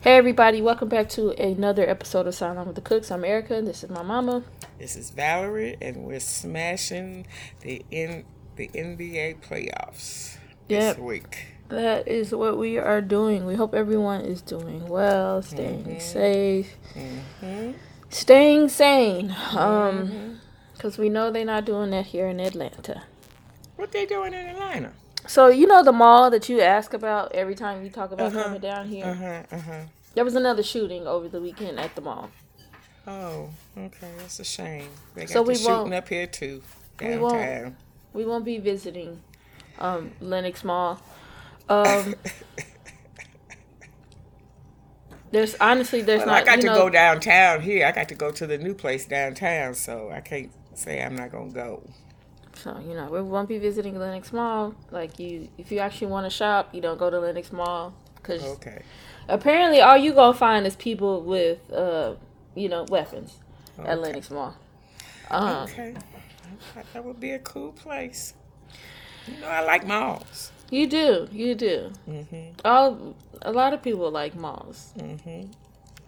Hey everybody, welcome back to another episode of Sign On with the Cooks. I'm Erica. This is my mama. This is Valerie, and we're smashing the in the NBA playoffs Yep. this week. That is what we are doing. We hope everyone is doing well, staying mm-hmm. safe, mm-hmm. staying sane. Um, mm-hmm. because we know they're not doing that here in Atlanta. What they doing in Atlanta? So you know the mall that you ask about every time you talk about Uh-huh. coming down here. Uh huh. Uh huh. There was another shooting over the weekend at the mall. Oh, okay. That's a shame. They got So the we shooting won't- up here too we won't- We won't be visiting um, Lenox Mall. Um, there's honestly there's Well, not. I got to know, go downtown here. I got to go to the new place downtown, so I can't say I'm not gonna go. So you know we won't be visiting Lenox Mall. Like you, if you actually want to shop, you don't go to Lenox Mall because Okay. apparently all you gonna find is people with uh you know weapons at Okay. Lenox Mall. Um, Okay. That would be a cool place. You know, I like malls. You do, you do. Mhm. All a lot of people like malls. Mhm.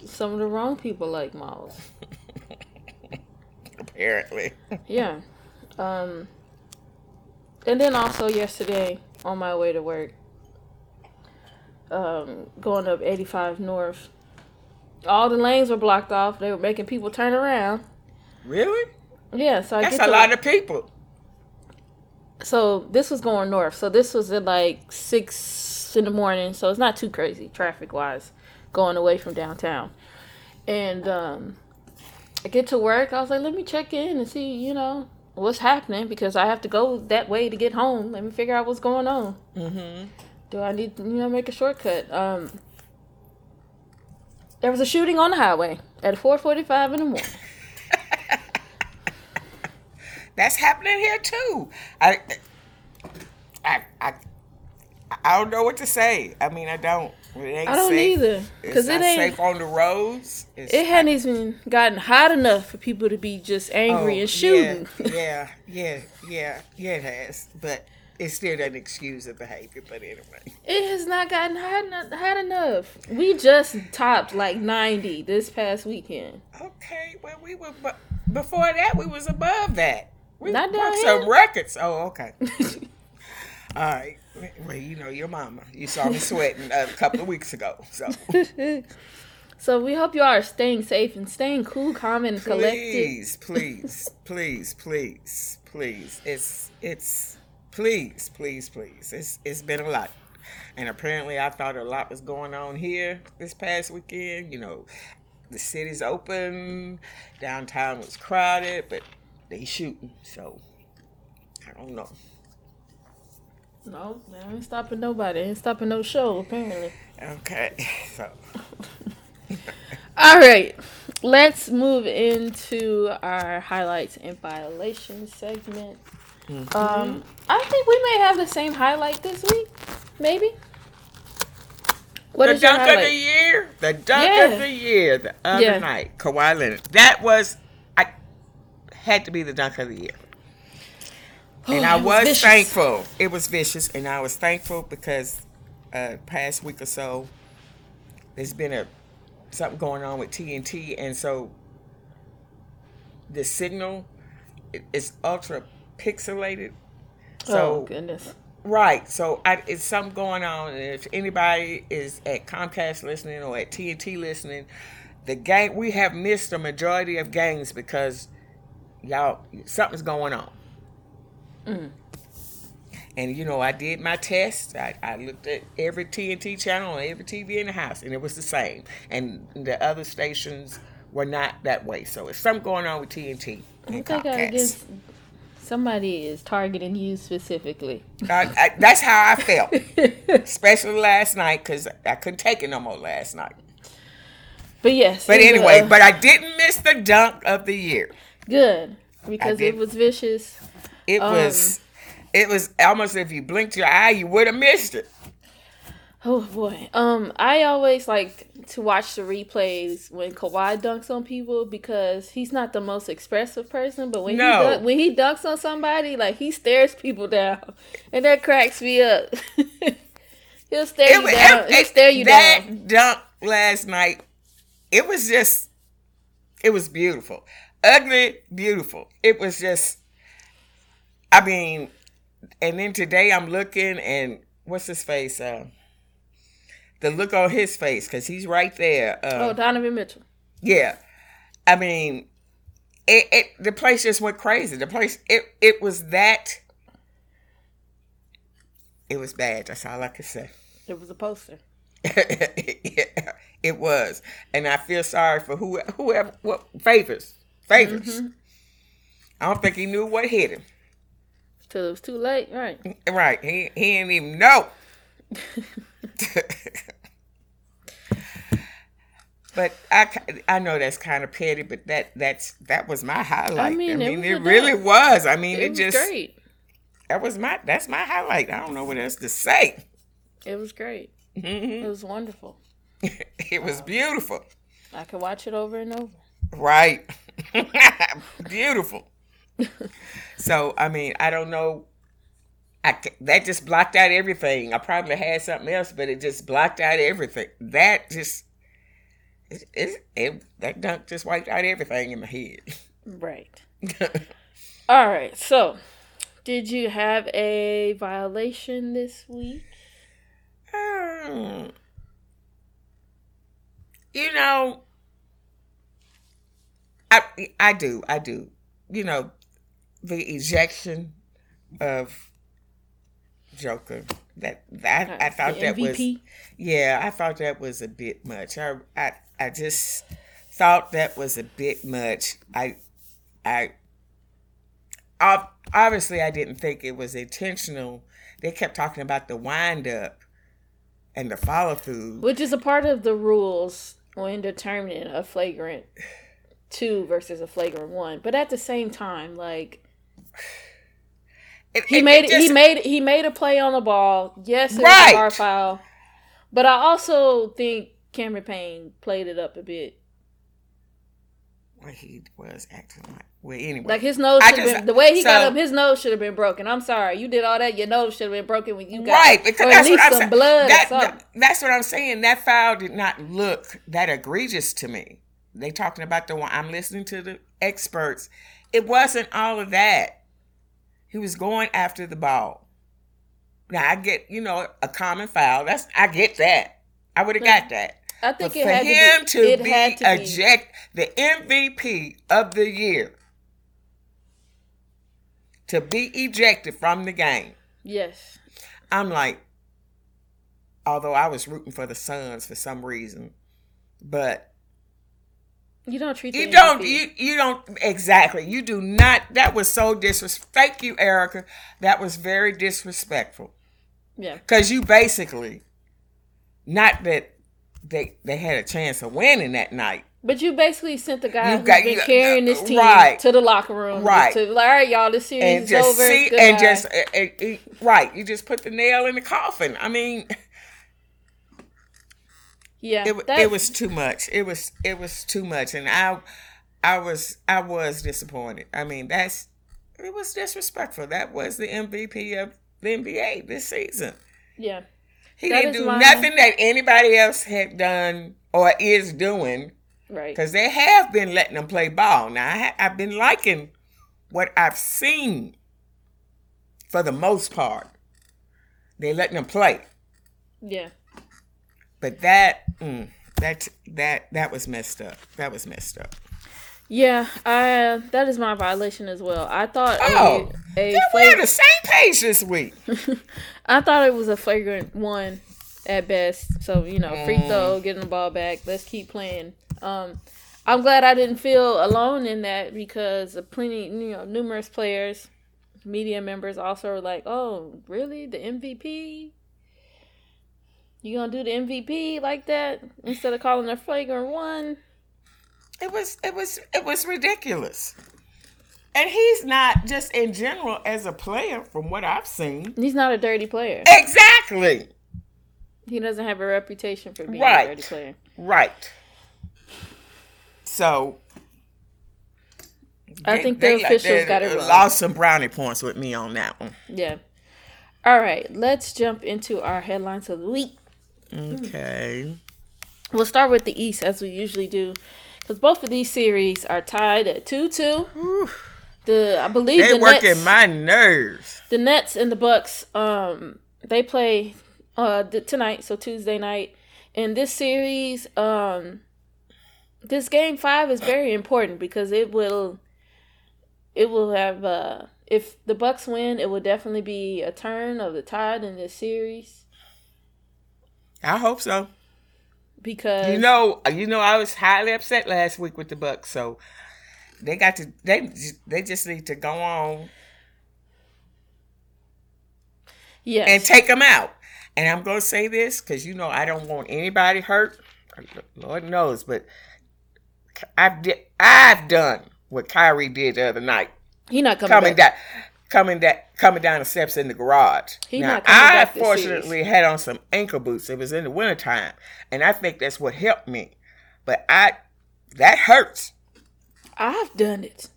Some of the wrong people like malls. Apparently. Yeah. Um and then also yesterday on my way to work, um, going up eighty five north, all the lanes were blocked off. They were making people turn around. Really? Yeah, so I That's a lot of people. so this was going north. So this was at like six in the morning. So it's not too crazy traffic wise, going away from downtown. And um, I get to work. I was like, let me check in and see, you know, what's happening because I have to go that way to get home. Let me figure out what's going on. Mm-hmm. Do I need to, you know, make a shortcut? Um, there was a shooting on the highway at 4:45 in the morning. That's happening here too. I, I, I, I don't know what to say. I mean, I don't. I don't safe. either because it ain't. safe on the roads. It's, It hadn't even gotten hot enough for people to be just angry Oh, and shooting. Yeah, yeah, yeah, yeah, yeah. It has, but it still doesn't excuse the behavior. But anyway, It has not gotten hot, eno- hot enough. We just topped like 90 this past weekend. okay. Well, we were bu- before that. We was above that. We Not broke some records. Oh, okay. All right. Well, you know your mama. You saw me sweating a couple of weeks ago. So so we hope you are staying safe and staying cool, calm, and collected. please, please, please, please, please. It's it's please, please, please. It's it's been a lot. And apparently I thought a lot was going on here this past weekend. You know, the city's open, downtown was crowded, but they shooting, so I don't know. No, they ain't stopping nobody. Ain't stopping no show, apparently. Okay. So All right, let's move into our highlights and violations segment. Mm-hmm. Um, I think we may have the same highlight this week, maybe. What the dunk of the year, the dunk Yeah. of the year, the other Yeah. night, Kawhi Leonard. That was, I had to be the dunk of the year, and I It was, thankful. It was vicious, and I was thankful because uh, past week or so, there's been a something going on with TNT, and so the signal is ultra pixelated. So oh goodness. Right. So I, it's something going on. And if anybody is at Comcast listening or at TNT listening, the game we have missed a majority of games because y'all something's going on. Mm. And you know, I did my test. I, I looked at every TNT channel on every TV in the house, and it was the same. And the other stations were not that way. So it's something going on with TNT I and think I guess somebody is targeting you specifically. I, I, that's how I felt, especially last night because I couldn't take it no more last night. But yes. But anyway, uh, but I didn't miss the dunk of the year. good because it was vicious. It Um, was, it was almost if you blinked your eye, you would have missed it. Oh boy. Um, I always like to watch the replays when Kawhi dunks on people because he's not the most expressive person, but when No. he dunk, when he dunks on somebody, like he stares people down, and that cracks me up. He'll stare you was- down. He'll stare you that down. dunk last night, it was just, it was beautiful. Ugly, beautiful. It was just, I mean, and then today I'm looking and what's his face? Uh, the look on his face because he's right there. Um, oh, Donovan Mitchell. Yeah, I mean, it, it the place just went crazy. The place it it was that. It was bad. That's all I could say. It was a poster. yeah, it was, and I feel sorry for who whoever what favors favors. Mm-hmm. I don't think he knew what hit him. Till it was too late, right? Right. He he didn't even know. but I, I know that's kind of petty, but that that's that was my highlight. I mean, I mean it, it really was. I mean, it, it just great. That was my that's my highlight. I don't know what else to say. It was great. Mm-hmm. It was wonderful. it was beautiful. I could watch it over and over. Right. beautiful. So I mean, I don't know. I that just blocked out everything. I probably had something else, but it just blocked out everything. That just it, it, it that dunk just wiped out everything in my head. Right. All right. So, did you have a violation this week? Um, you know, I I do I do. You know, the ejection of Joker. That that uh, I, I thought that was yeah, I thought that was a bit much. I I I just thought that was a bit much. I I obviously I didn't think it was intentional. They kept talking about the wind up and the follow through, which is a part of the rules when determining a flagrant two versus a flagrant one. But at the same time, like it, he it, made it just, he made he made a play on the ball. Yes, it right. was a foul, but I also think Cameron Payne played it up a bit. Well, he was acting like well anyway. Like his nose should have been the way he so, got up. His nose should have been broken. I'm sorry, you did all that. Your nose should have been broken when you got right because that's what I'm saying. That, that, that's what I'm saying. That foul did not look that egregious to me. They talking about the one I'm listening to the experts. It wasn't all of that. He was going after the ball. Now I get, you know, a common foul. That's I get that. I would have got that. I think for him to be, to be eject the MVP of the year to be ejected from the game. Yes. I'm like, although I was rooting for the Suns for some reason, but you don't treat you don't you you don't exactly you do not. That was so disrespectful. Thank you, Erica. That was very disrespectful. Yeah, because you basically, not that they they had a chance of winning that night. But you basically sent the guy who's got, been carrying this team right, to the locker room, right? To like, all right, y'all, this series and is over. See, and just uh, uh, right, you just put the nail in the coffin. I mean, yeah, it, it was too much. It was it was too much, and I I was I was disappointed. I mean, that's it was disrespectful. That was the MVP of the NBA this season. Yeah, he that didn't do my... nothing that anybody else had done or is doing. Right, because they have been letting them play ball. Now I ha- I've been liking what I've seen for the most part. They letting them play. Yeah. But that mm, that that that was messed up. That was messed up. Yeah, I that is my violation as well. I thought oh, a, a we're on the same page this week. I thought it was a flagrant one at best. So you know, free mm. throw, getting the ball back. Let's keep playing. Um, I'm glad I didn't feel alone in that because plenty, you know, numerous players, media members also were like, "Oh, really? The MVP? You gonna do the MVP like that instead of calling a flagrant one? It was it was it was ridiculous. And he's not just in general as a player, from what I've seen. He's not a dirty player. Exactly. He doesn't have a reputation for being right. a dirty player. Right. So I they, think the officials got it uh, wrong. Lost some brownie points with me on that one. Yeah. All right, let's jump into our headlines of the week. Okay. we'll start with the East as we usually do, because both of these series are tied at two two. The I believe They the working Nets, my nerves. the Nets and the Bucks. Um, they play uh tonight, so Tuesday night. In this series, um, this game five is very important because it will, it will have uh if the Bucks win, it will definitely be a turn of the tide in this series I hope so. because You know, you know, I was highly upset last week with the Bucks, so they got to they they just need to go on yes, and take them out. And I'm gonna say this because you know I don't want anybody hurt. Lord knows, but I've di- I've done what Kyrie did the other night, he not coming coming back. down, coming down, coming down the steps in the garage. He now not I fortunately had on some ankle boots. It was in the wintertime, and I think that's what helped me. But I that hurts. I've done it.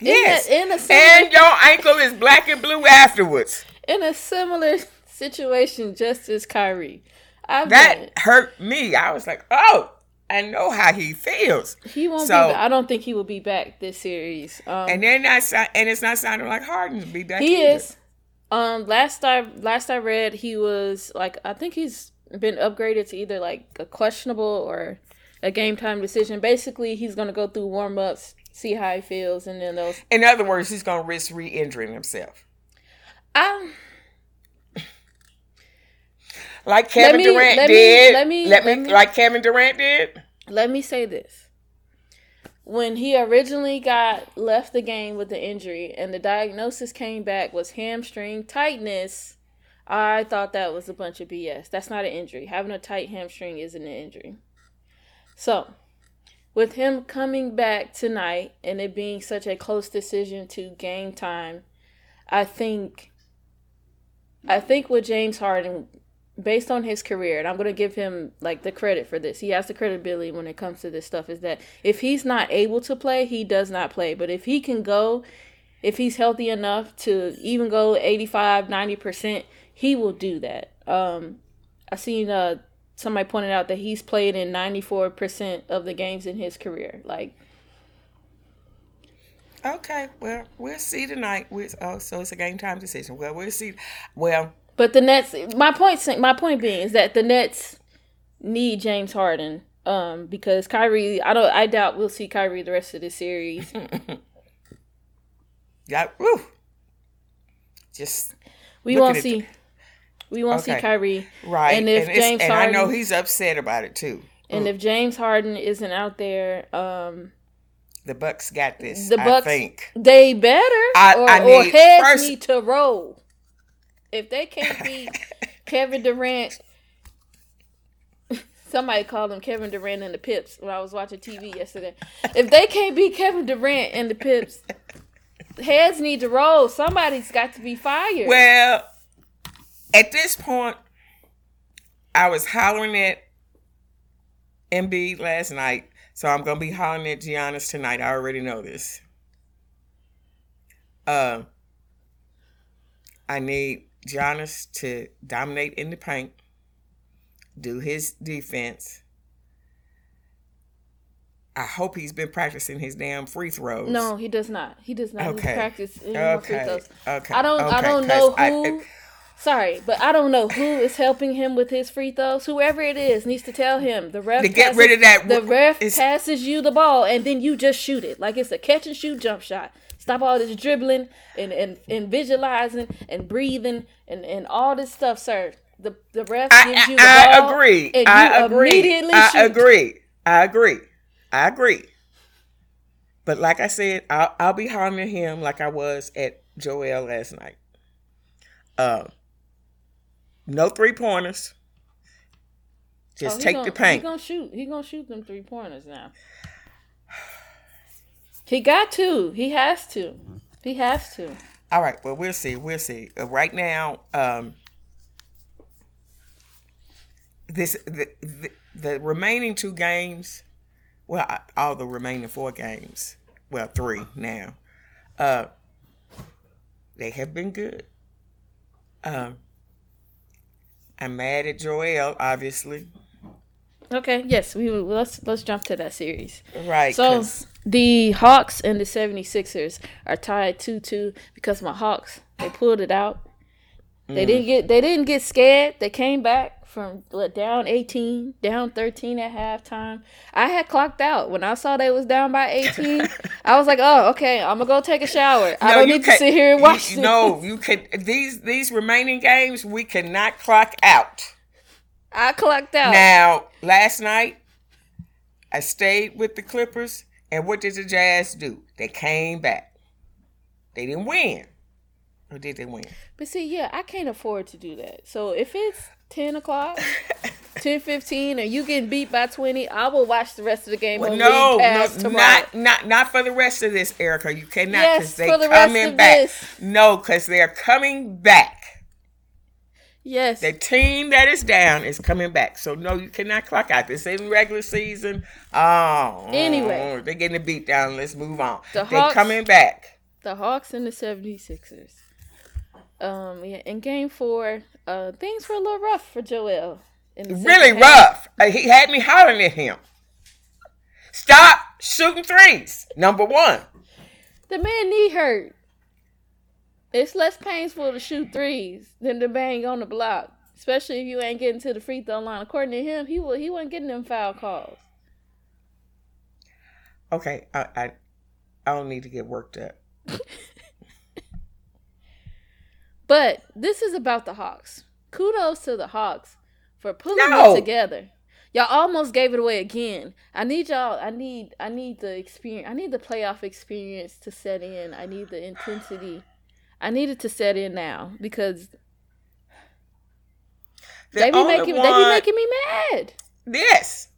Yes, in a similar, and your ankle is black and blue afterwards. in a similar situation, just as Kyrie. I've done That hurt me. I was like, oh, I know how he feels. He won't So- be. Back. I don't think he will be back this series. Um, And they're not, and it's not sounding like Harden to be back. he either. is. Um, last I last I read, he was like I think he's been upgraded to either like a questionable or a game time decision. Basically, he's gonna go through warm ups, see how he feels, and then those. In other words, he's gonna risk re-injuring himself, I like Kevin me- Durant let did. let me- let me, let me- like Kevin Durant did. let me say this. When he originally got left the game with the injury and the diagnosis came back was hamstring tightness, I thought that was a bunch of BS. That's not an injury. Having a tight hamstring isn't an injury. So, with him coming back tonight and it being such a close decision to game time, I think I think with James Harden based on his career, and I'm going to give him like the credit for this. He has the credibility when it comes to this stuff. Is that if he's not able to play, he does not play. But if he can go, if he's healthy enough to even go 85, 90 percent, he will do that. Um, I seen uh somebody pointed out that he's played in 94 percent of the games in his career. Like Okay, well, we'll see tonight. We oh, so it's a game time decision. Well, we'll see. Well, But the Nets, my point, my point being is that the Nets need James Harden, um, because Kyrie, I don't, I doubt we'll see Kyrie the rest of the series. yeah, woo. Just We won't see, we won't see Okay. Kyrie, right, And if it's- James and I know he's upset about it too. and if James Harden isn't out there, um, The Bucks got this. The Bucks, I think. they better I- or, I or need- heads first- need to roll. If they can't beat Kevin Durant. Somebody called him Kevin Durant and the Pips when I was watching TV yesterday. If they can't beat Kevin Durant and the Pips, heads need to roll. Somebody's got to be fired. Well, at this point, I was hollering at Embiid last night, so I'm gonna be hollering at Giannis tonight. I already know this. Uh, I need Giannis to dominate in the paint, do his defense. I hope he's been practicing his damn free throws. no, he does not. He does not. Okay. Practice any more free throws. Okay. I don't. I don't know I- who. sorry, but I don't know who is helping him with his free throws. Whoever it is needs to tell him. The ref To get passes- rid of that- The ref passes you the ball, and then you just shoot it like it's a catch and shoot jump shot. Stop all this dribbling and and, and visualizing and breathing and, and all this stuff, sir. The the ref I, gives you the I, I ball. agree. And I you agree. immediately I shoot. agree. I agree. I agree. But like I said, I'll, I'll be hollering him like I was at Joel last night. Uh, no three pointers. Just Oh, take gonna, the paint. He gonna shoot. He gonna shoot them three pointers now. He got to. He has to. He has to. All right. Well, we'll see. We'll see. Uh, right now, um, this the, the the remaining two games. Well, I- all the remaining four games. Well, three now. Uh, they have been good. Um, I'm mad at Joel, obviously. Okay, yes, we will- let's let's jump to that series. Right. So the Hawks and the 76ers are tied 2-2 because my Hawks, they pulled it out. They Mm. didn't get they didn't get scared. They came back from what, down 18, down 13 at halftime. I had clocked out when I saw they was down by 18. I was like, "Oh, okay, I'm going to go take a shower. I don't need to sit here and watch you, this." No, you could. These these remaining games we cannot clock out. I clocked out. Now, last night I stayed with the Clippers, and what did the Jazz do? They came back. They didn't win, or did they win? But see, yeah, I can't afford to do that. So if it's 10 o'clock, 10 15, and you getting beat by 20, I will watch the rest of the game Well, no, no, tomorrow. not not not for the rest of this, Erica. You cannot Yes, because they for the rest coming of back. this. No, because they're coming back. Yes. The team that is down is coming back. So no, you cannot clock out. This in regular season. Oh, Anyway. they're getting a beat down. Let's move on. The they're Hawks- coming back. the Hawks and the 76ers. Um, yeah, in game four, uh, things were a little rough for Joel. In the Really rough. Uh, He had me hollering at him. Stop shooting threes. Number one. The man knee hurt. It's less painful to shoot threes than to bang on the block, especially if you ain't getting to the free throw line. According to him, he wa- he wasn't getting them foul calls. Okay, I I, I don't need to get worked up. But this is about the Hawks. Kudos to the Hawks for pulling No. it together. Y'all almost gave it away again. I need y'all. I need. I need the experience. I need the playoff experience to set in. I need the intensity. I need it to set in now because The they be making. They be making me mad. Yes.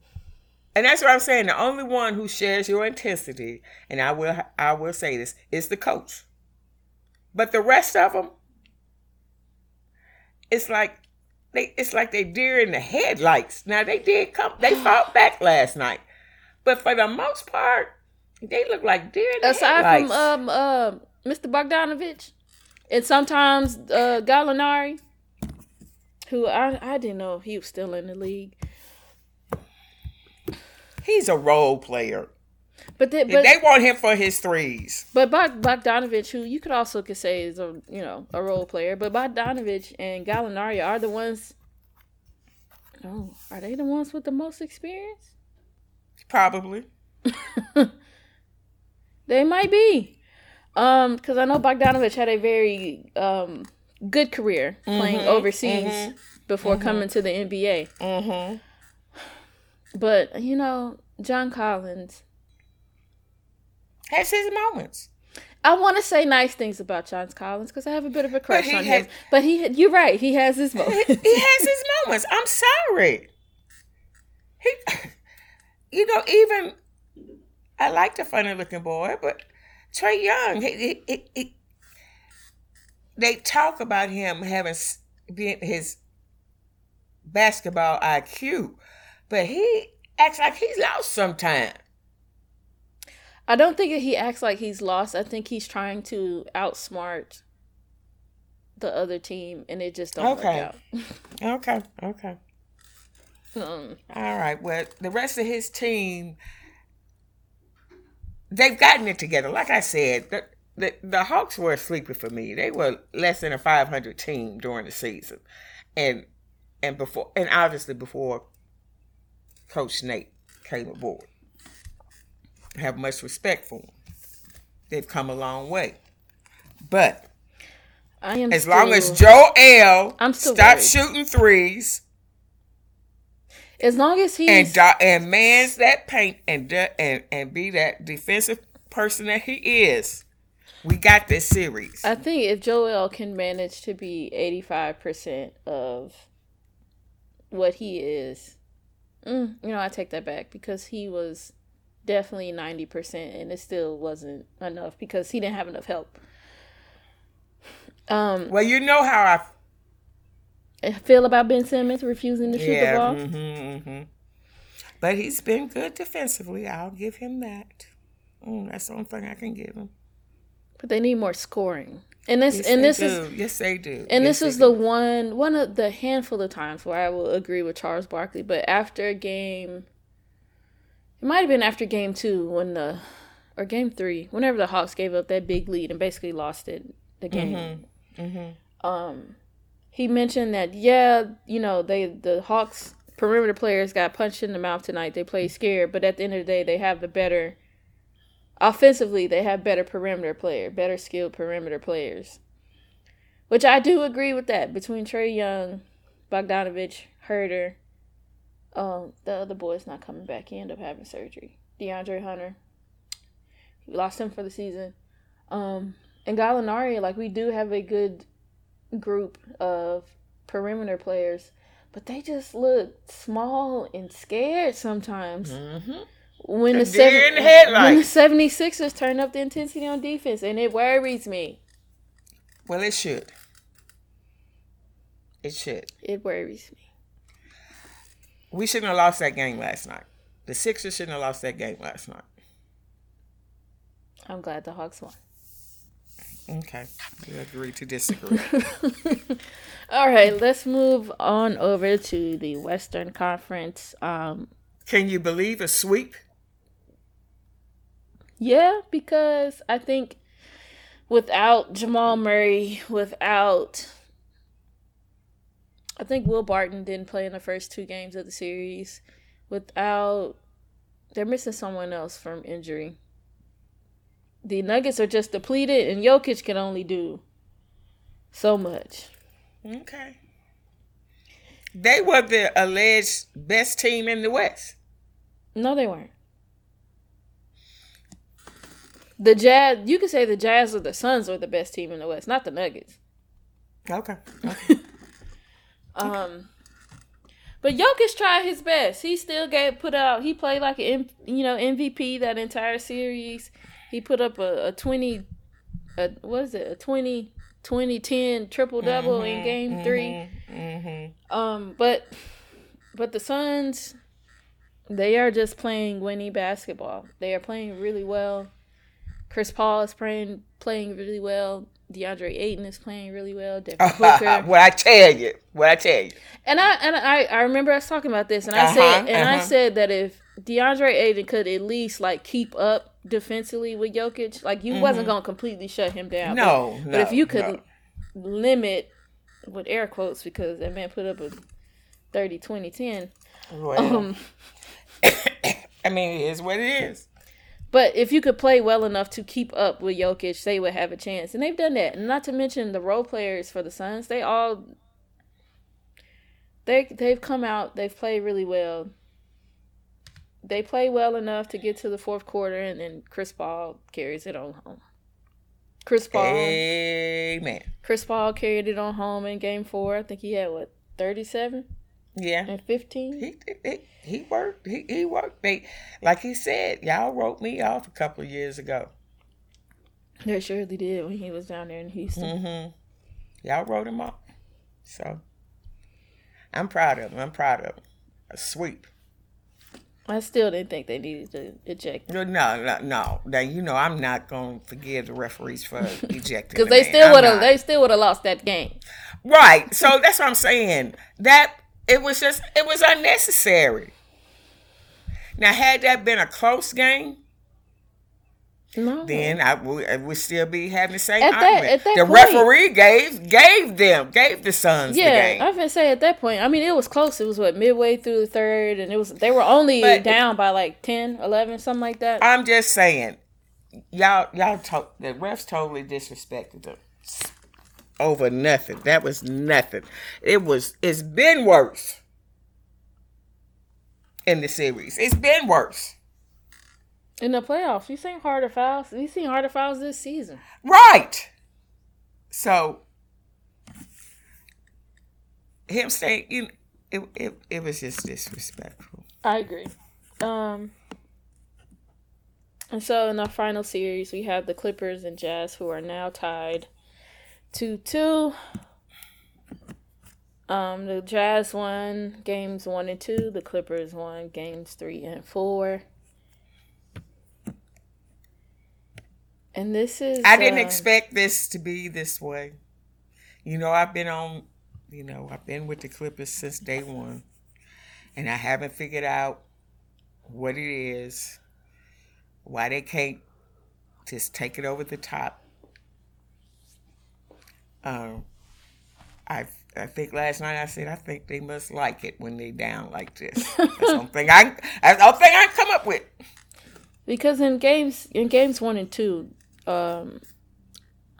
And that's what I'm saying. The only one who shares your intensity, and I will I will say this, is the coach. But the rest of them, it's like they it's like they deer in the headlights. Now they did come they fought back last night. But for the most part, they look like deer in the Aside headlights. from um uh, Mr. Bogdanovich and sometimes uh, Gallinari, who I I didn't know if he was still in the league. He's a role player. But they, but they want him for his threes. But Bog- Bogdanovich, who you could also could say is a you know a role player, but Bogdanovich and Gallinari are the ones. Oh, are they the ones with the most experience? Probably. They might be, um, because I know Bogdanovich had a very um good career playing overseas before coming to the NBA. Mm-hmm. But you know, John Collins. Has his moments. I want to say nice things about John Collins because I have a bit of a crush on has- him. But he, you're right, he has his moments. he has his moments. I'm sorry. He, you know, even I like the funny looking boy, but Trae Young, he, he, he- they talk about him having his basketball IQ, but he acts like he's lost sometimes. I don't think that he acts like he's lost. I think he's trying to outsmart the other team, and it just don't Okay. work out. Okay, okay. Um, All right. Well, the rest of his team, they've gotten it together. Like I said, the, the, the Hawks were a sleeper for me. They were less than a 500 team during the season, and and before and obviously before Coach Nate came aboard. I have much respect for them. They've come a long way, but I am as long as still- Joel I'm still stop worried. shooting threes. As long as he and do- and mans that paint and do- and and be that defensive person that he is. We got this series. I think if Joel can manage to be 85% of what he is, mm, you know, I take that back because he was definitely 90% and it still wasn't enough because he didn't have enough help. Um, well, you know how I feel about Ben Simmons refusing to shoot the yeah. ball. hmm hmm But he's been good defensively. I'll give him that. Mm, that's the only thing I can give him. But they need more scoring. And this Yes, and this do. is yes, they do. and Yes, this is they the one one of the handful of times where I will agree with Charles Barkley. But after a game, it might have been after game two when the or game three, whenever the Hawks gave up that big lead and basically lost it the game. Mm-hmm. Um, he mentioned that yeah, you know they the Hawks perimeter players got punched in the mouth tonight. They played scared, but at the end of the day, they have the better. Offensively, they have better perimeter player, better skilled perimeter players. Which I do agree with that between Trae Young, Bogdanovich, Huerter. Um, the other boy's not coming back. He ended up having surgery. DeAndre Hunter. We lost him for the season. Um, and Gallinari, like we do have a good group of perimeter players, but they just look small and scared sometimes. Mm-hmm. When the, seven, in the headlights. when the 76ers turn up the intensity on defense, and it worries me. Well, it should. It should. It worries me. We shouldn't have lost that game last night. The Sixers shouldn't have lost that game last night. I'm glad the Hawks won. Okay, we agree to disagree. All right, let's move on over to the Western Conference. Um, Can you believe a sweep? yeah, because I think without Jamal Murray, without I think Will Barton didn't play in the first two games of the series. Without they're missing someone else from injury. The Nuggets are just depleted, and Jokic can only do so much. Okay. They were the alleged best team in the West. No, they weren't. The Jazz, you could say the Jazz or the Suns were the best team in the West, not the Nuggets. Okay. Um, but Jokic tried his best. He still gave put out. He played like an you know MVP that entire series. He put up a, a twenty, a what is it? A 20, 20 10 triple double in game 3 Mm-hmm. Um, but but the Suns, they are just playing winning basketball. They are playing really well. Chris Paul is playing playing really well. DeAndre Ayton is playing really well. Devin Booker. what I tell you, what I tell you. And I and I, I remember us talking about this, and I Uh-huh, said and I uh-huh. said that if DeAndre Ayton could at least like keep up defensively with Jokic, like you wasn't gonna completely shut him down. but- Mm-hmm. No, but, if you could no. limit with air quotes because that man put up a 30 20 10 Well, um I mean, it is what it is. but if you could play well enough to keep up with Jokic, they would have a chance. And they've done that. And not to mention the role players for the Suns, they all they they've come out, they've played really well. They play well enough to get to the fourth quarter and then Chris Paul carries it on home. Chris Paul Amen. Chris Paul carried it on home in game four. I think he had what, thirty seven Yeah. and fifteen? He, he he worked. He, he worked. They, like he said, y'all wrote me off a couple of years ago. They surely did when he was down there in Houston. Mm-hmm. Y'all wrote him off. So I'm proud of him. I'm proud of him. A sweep. I still didn't think they needed to eject No, no, no. Now you know I'm not gonna forgive the referees for ejecting. because the they still would have they still would have lost that game. Right. So that's what I'm saying. That it was just it was unnecessary. Now had that been a close game, No, then I would, still be having the same At that- argument. at that the point- referee gave gave them gave the Suns the yeah, game. I was gonna say at that point. I mean, it was close. It was what midway through the third, and it was they were only But- down by like 10, 11, something like that. I'm just saying, y'all y'all to, the refs totally disrespected them over nothing. That was nothing. It was. It's been worse in the series. It's been worse. In the playoffs, you seen harder fouls. You seen harder fouls this season. Right. So him saying you know, it, it it was just disrespectful. I agree. Um, and so in the final series, we have the Clippers and Jazz, who are now tied two two. Um, the Jazz won games one and two. The Clippers won games three and four. And this is I didn't uh, expect this to be this way. You know, I've been on, you know, I've been with the Clippers since day one, and I haven't figured out what it is, why they can't just take it over the top. Um, I I think last night I said I think they must like it when they down like this. That's the only thing I that's thing I come up with. because in games in games one and two, um,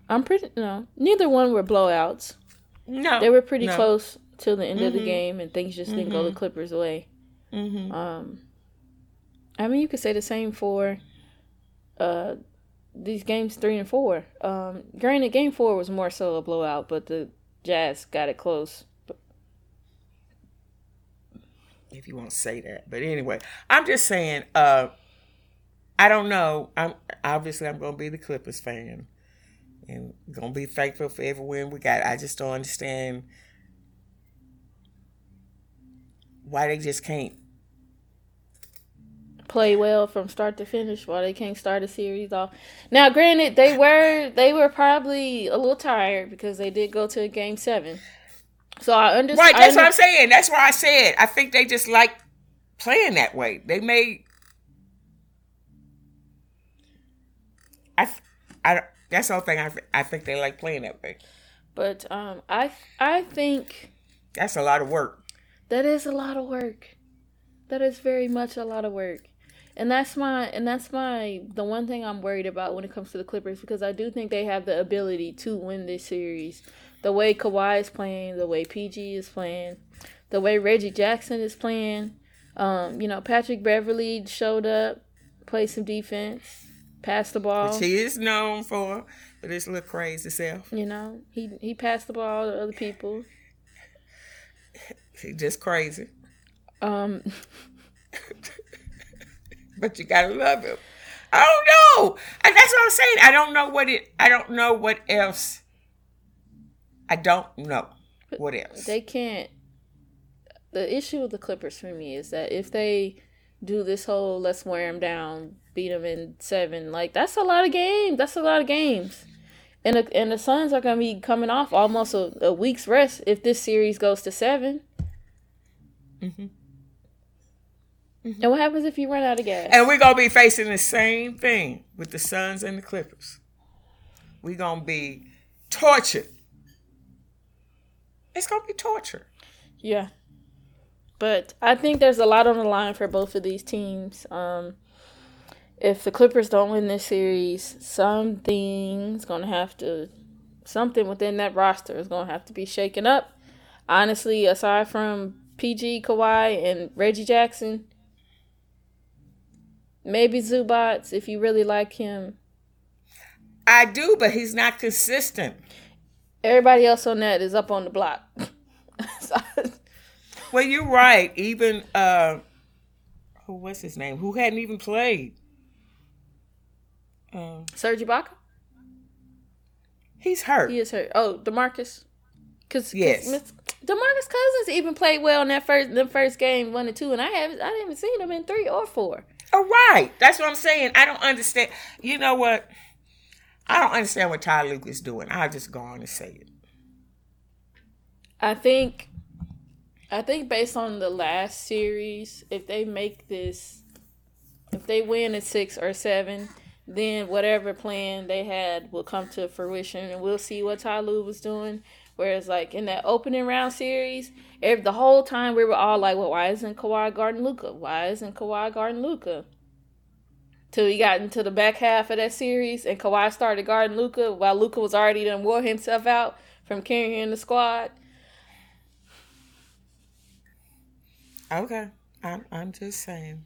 I'm pretty no neither one were blowouts. No, They were pretty no. close till the end of the Mhm. game, and things just didn't go the Clippers' way. Mhm. Um, I mean, you could say the same for uh these games three and four. Um, granted, game four was more so a blowout, but the Jazz got it close. if you want to say that. But anyway, I'm just saying, uh, I don't know. I'm obviously I'm gonna be the Clippers fan. And gonna be thankful for every win we got. I just don't understand why they just can't. play well from start to finish while they can't start a series off. Now, granted, they were they were probably a little tired because they did go to a game seven. So I understand. Right, that's what I'm saying. That's why I said I think they just like playing that way. They may. I, I, that's the whole thing. I, I think they like playing that way. But um, I I think That's a lot of work. that is a lot of work. That is very much a lot of work. And that's my and that's my the one thing I'm worried about when it comes to the Clippers because I do think they have the ability to win this series. The way Kawhi is playing, the way PG is playing, the way Reggie Jackson is playing. Um, you know, Patrick Beverley showed up, played some defense, passed the ball. Which he is known for, but his little crazy self. You know, he he passed the ball to other people. He just crazy. Um, But you gotta love him. I don't know. And that's what I'm saying. I don't know what it I don't know what else. I don't know what else. they can't. The issue with the Clippers for me is that if they do this whole let's wear them down, beat them in seven, like that's a lot of games. That's a lot of games. And the, and the Suns are gonna be coming off almost a, a week's rest if this series goes to 7 mm-hmm And what happens if you run out of gas? And we're gonna be facing the same thing with the Suns and the Clippers. We're gonna be tortured. It's gonna be torture. Yeah. But I think there's a lot on the line for both of these teams. Um, if the Clippers don't win this series, something's going to have to, something within that roster is going to have to be shaken up. Honestly, aside from PG, Kawhi, and Reggie Jackson, maybe Zubac if you really like him. I do, but he's not consistent. Everybody else on that is up on the block. Well, you're right. Even uh, who was his name? Who hadn't even played? Um, Serge Ibaka? he's hurt. He is hurt. Oh, DeMarcus. Cause, 'cause Yes. Miss- DeMarcus Cousins even played well in that first the first game, one and two, and I haven't I didn't seen him in three or four. Oh, right. That's what I'm saying. I don't understand. You know what? I don't understand what Ty Lue is doing. I'll just go on and say it. I think, I think based on the last series, if they make this, if they win at six or seven, then whatever plan they had will come to fruition, and we'll see what Ty Lue was doing. Whereas, like in that opening round series, every, the whole time we were all like, "Well, why isn't Kawhi guarding Luka? Why isn't Kawhi guarding Luka?" Till we got into the back half of that series, and Kawhi started guarding Luka while Luka was already done wore himself out from carrying the squad. Okay. I'm I'm just saying.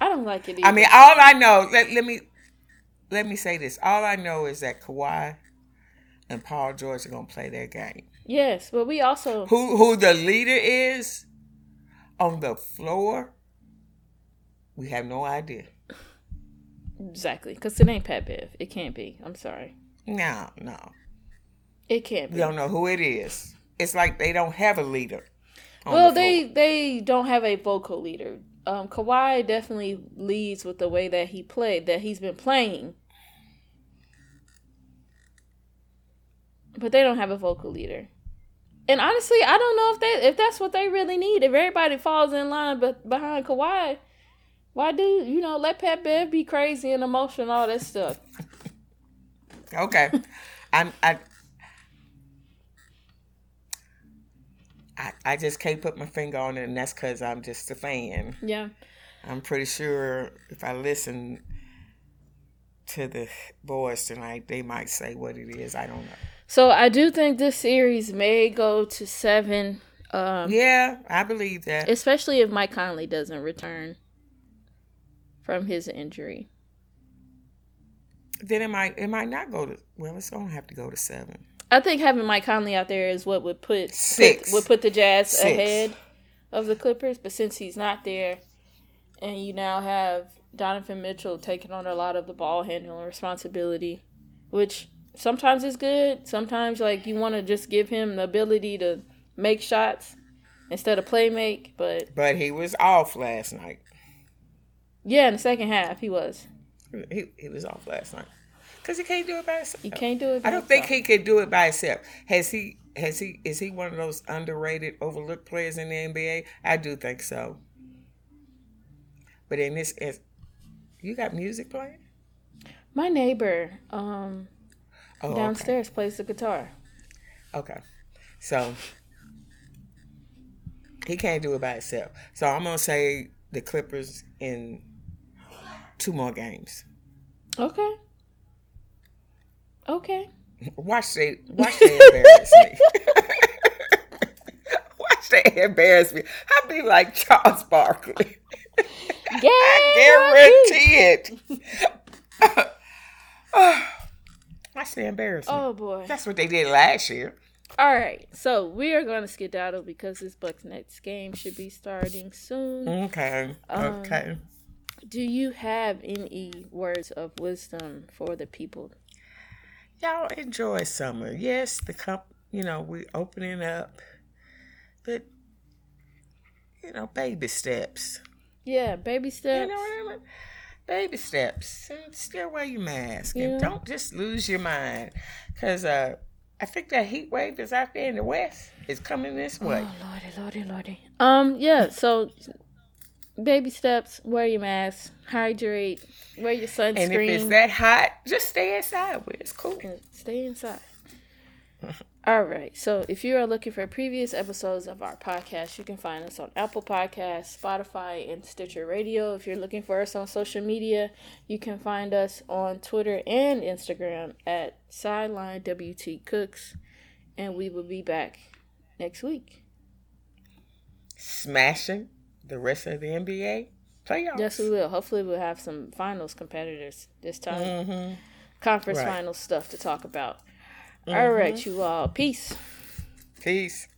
I don't like it. Either. I mean, all I know, let, let me let me say this. All I know is that Kawhi and Paul George are gonna play their game. yes, but we also Who who the leader is on the floor, we have no idea. exactly because it ain't Pat Bev. It can't be. I'm sorry. No, no. It can't We don't know who it is. It's like they don't have a leader. Well, the they they don't have a vocal leader. Um, Kawhi definitely leads with the way that he played, that he's been playing. but they don't have a vocal leader. And honestly, I don't know if they if that's what they really need. If everybody falls in line but behind Kawhi, why do you know let Pat Bev be crazy and emotional all that stuff? Okay, I'm I. I, I just can't put my finger on it, and that's because I'm just a fan. Yeah. I'm pretty sure if I listen to the boys tonight, they might say what it is. I don't know. So I do think this series may go to seven. Um, Yeah, I believe that. especially if Mike Conley doesn't return from his injury. then it might it might not go to. Well, it's gonna have to go to seven. I think having Mike Conley out there is what would put, Six. put would put the Jazz Six. ahead of the Clippers. But since he's not there, and you now have Donovan Mitchell taking on a lot of the ball handling responsibility, which sometimes is good. Sometimes like you want to just give him the ability to make shots instead of play make. But But he was off last night. yeah, in the second half he was. He he was off last night because he can't do it by himself. He can't do it. by I don't think he could do it by himself. Has he? Has he? Is he one of those underrated, overlooked players in the NBA? I do think so. But in this, is you got music playing? My neighbor um, Oh, okay. downstairs plays the guitar. Okay. So he can't do it by himself. So I'm gonna say the Clippers in two more games. Okay. Okay. Watch they watch they embarrass me. watch they embarrass me. I'll be like Charles Barkley. I guarantee it. watch they embarrass me. Oh boy. That's what they did last year. All right. So we are going to skedaddle because this Bucks next game should be starting soon. Okay. Um, Okay. Do you have any words of wisdom for the people? Y'all enjoy summer. Yes, the comp, you know, we opening up, but you know, baby steps. Yeah, baby steps. You know what I mean? Baby steps. And still wear your mask, Yeah. and don't just lose your mind, because uh, I think that heat wave is out there in the west It's coming this way. Oh lordy, lordy, lordy. Um, yeah. So baby steps. Wear your mask. Hydrate. Wear your sunscreen. and if it's that hot, just stay inside. Where it's cool. stay inside. All right. So if you are looking for previous episodes of our podcast, you can find us on Apple Podcasts, Spotify, and Stitcher Radio. If you're looking for us on social media, you can find us on Twitter and Instagram at Sideline WT Cooks. And we will be back next week. Smashing the rest of the NBA playoffs. Yes, we will. Hopefully, we'll have some finals competitors this time. Mm-hmm. Conference Right. finals stuff to talk about. All right, you all. Peace. Peace.